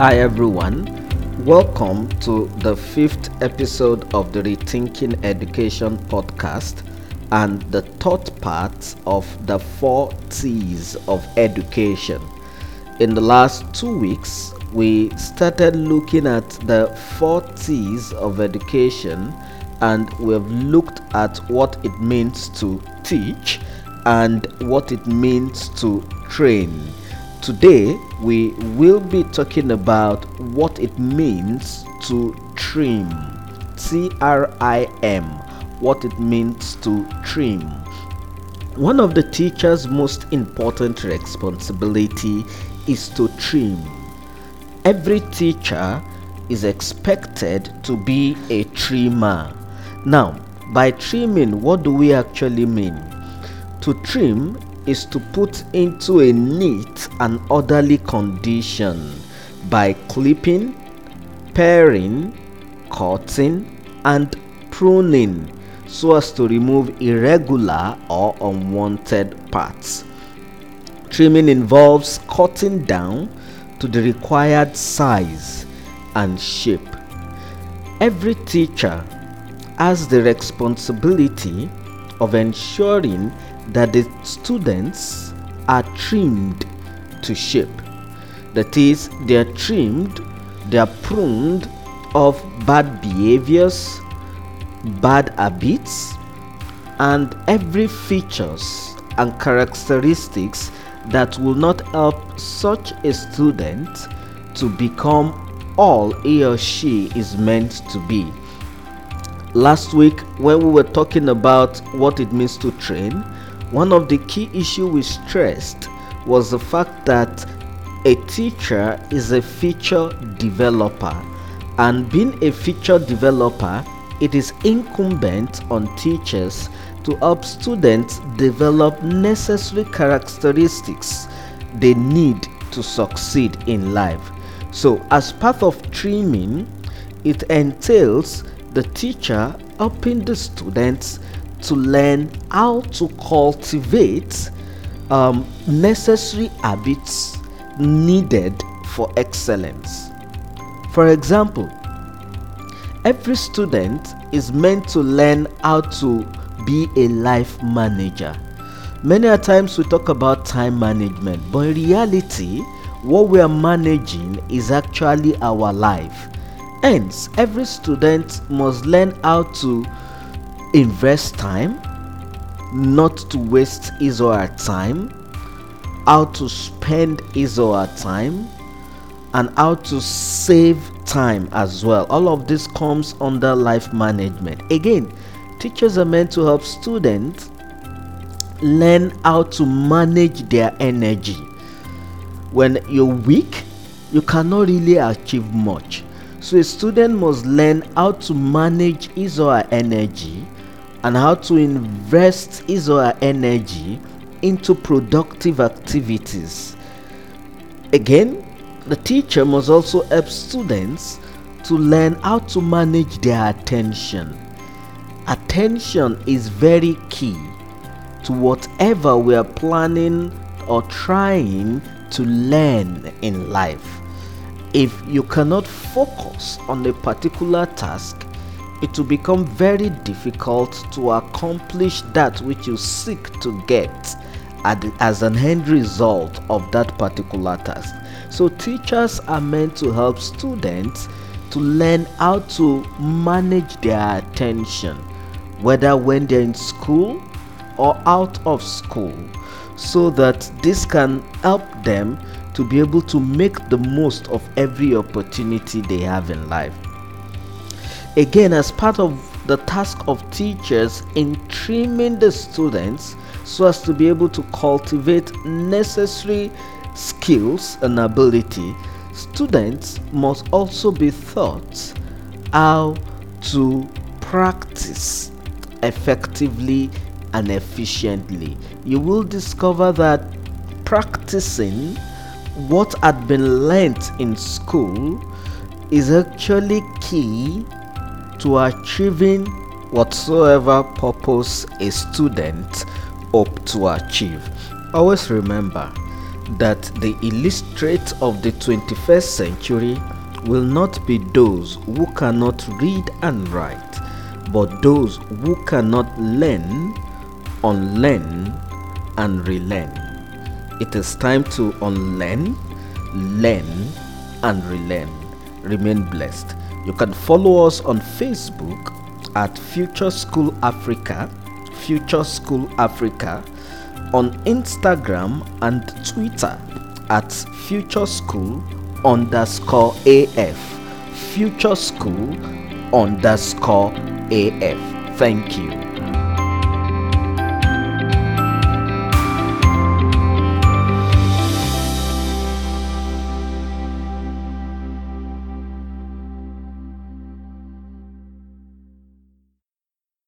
Hi everyone, welcome to the fifth episode of the Rethinking Education podcast and the third part of the four T's of education. In the last two weeks, we started looking at the four T's of education and we've looked at what it means to teach and what it means to train. Today, we will be talking about what it means to trim. T R I M. What it means to trim. One of the teacher's most important responsibility is to trim. Every teacher is expected to be a trimmer. Now, by trimming, what do we actually mean? To trim is to put into a neat and orderly condition by clipping, paring, cutting, and pruning so as to remove irregular or unwanted parts. Trimming involves cutting down to the required size and shape. Every teacher has the responsibility of ensuring that the students are trimmed to shape. That is, they are trimmed, they are pruned of bad behaviors, bad habits, and every features and characteristics that will not help such a student to become all he or she is meant to be. Last week, when we were talking about what it means to train, one of the key issues we stressed was the fact that a teacher is a feature developer, and being a feature developer, it is incumbent on teachers to help students develop necessary characteristics they need to succeed in life. So, as part of training, it entails the teacher helping the students to learn how to cultivate um, necessary habits needed for excellence. For example, every student is meant to learn how to be a life manager. Many a times we talk about time management, but in reality, what we are managing is actually our life. Hence, every student must learn how to invest time, not to waste his or her time, how to spend his or her time, and how to save time as well. All of this comes under life management. Again, teachers are meant to help students learn how to manage their energy. When you're weak, you cannot really achieve much. So, a student must learn how to manage his or her energy and how to invest his or her energy into productive activities. Again, the teacher must also help students to learn how to manage their attention. Attention is very key to whatever we are planning or trying to learn in life. If you cannot focus on a particular task, it will become very difficult to accomplish that which you seek to get as an end result of that particular task. So, teachers are meant to help students to learn how to manage their attention, whether when they're in school or out of school, so that this can help them to be able to make the most of every opportunity they have in life. Again, as part of the task of teachers in trimming the students so as to be able to cultivate necessary skills and ability, students must also be taught how to practice effectively and efficiently. You will discover that practicing what had been learnt in school is actually key to achieving whatsoever purpose a student hope to achieve. Always remember that the illiterate of the 21st century will not be those who cannot read and write, but those who cannot learn, unlearn, and relearn. It is time to unlearn, learn, and relearn. Remain blessed. You can follow us on Facebook at Future School Africa, Future School Africa, on Instagram and Twitter at Future School underscore AF. Future School underscore AF. Thank you.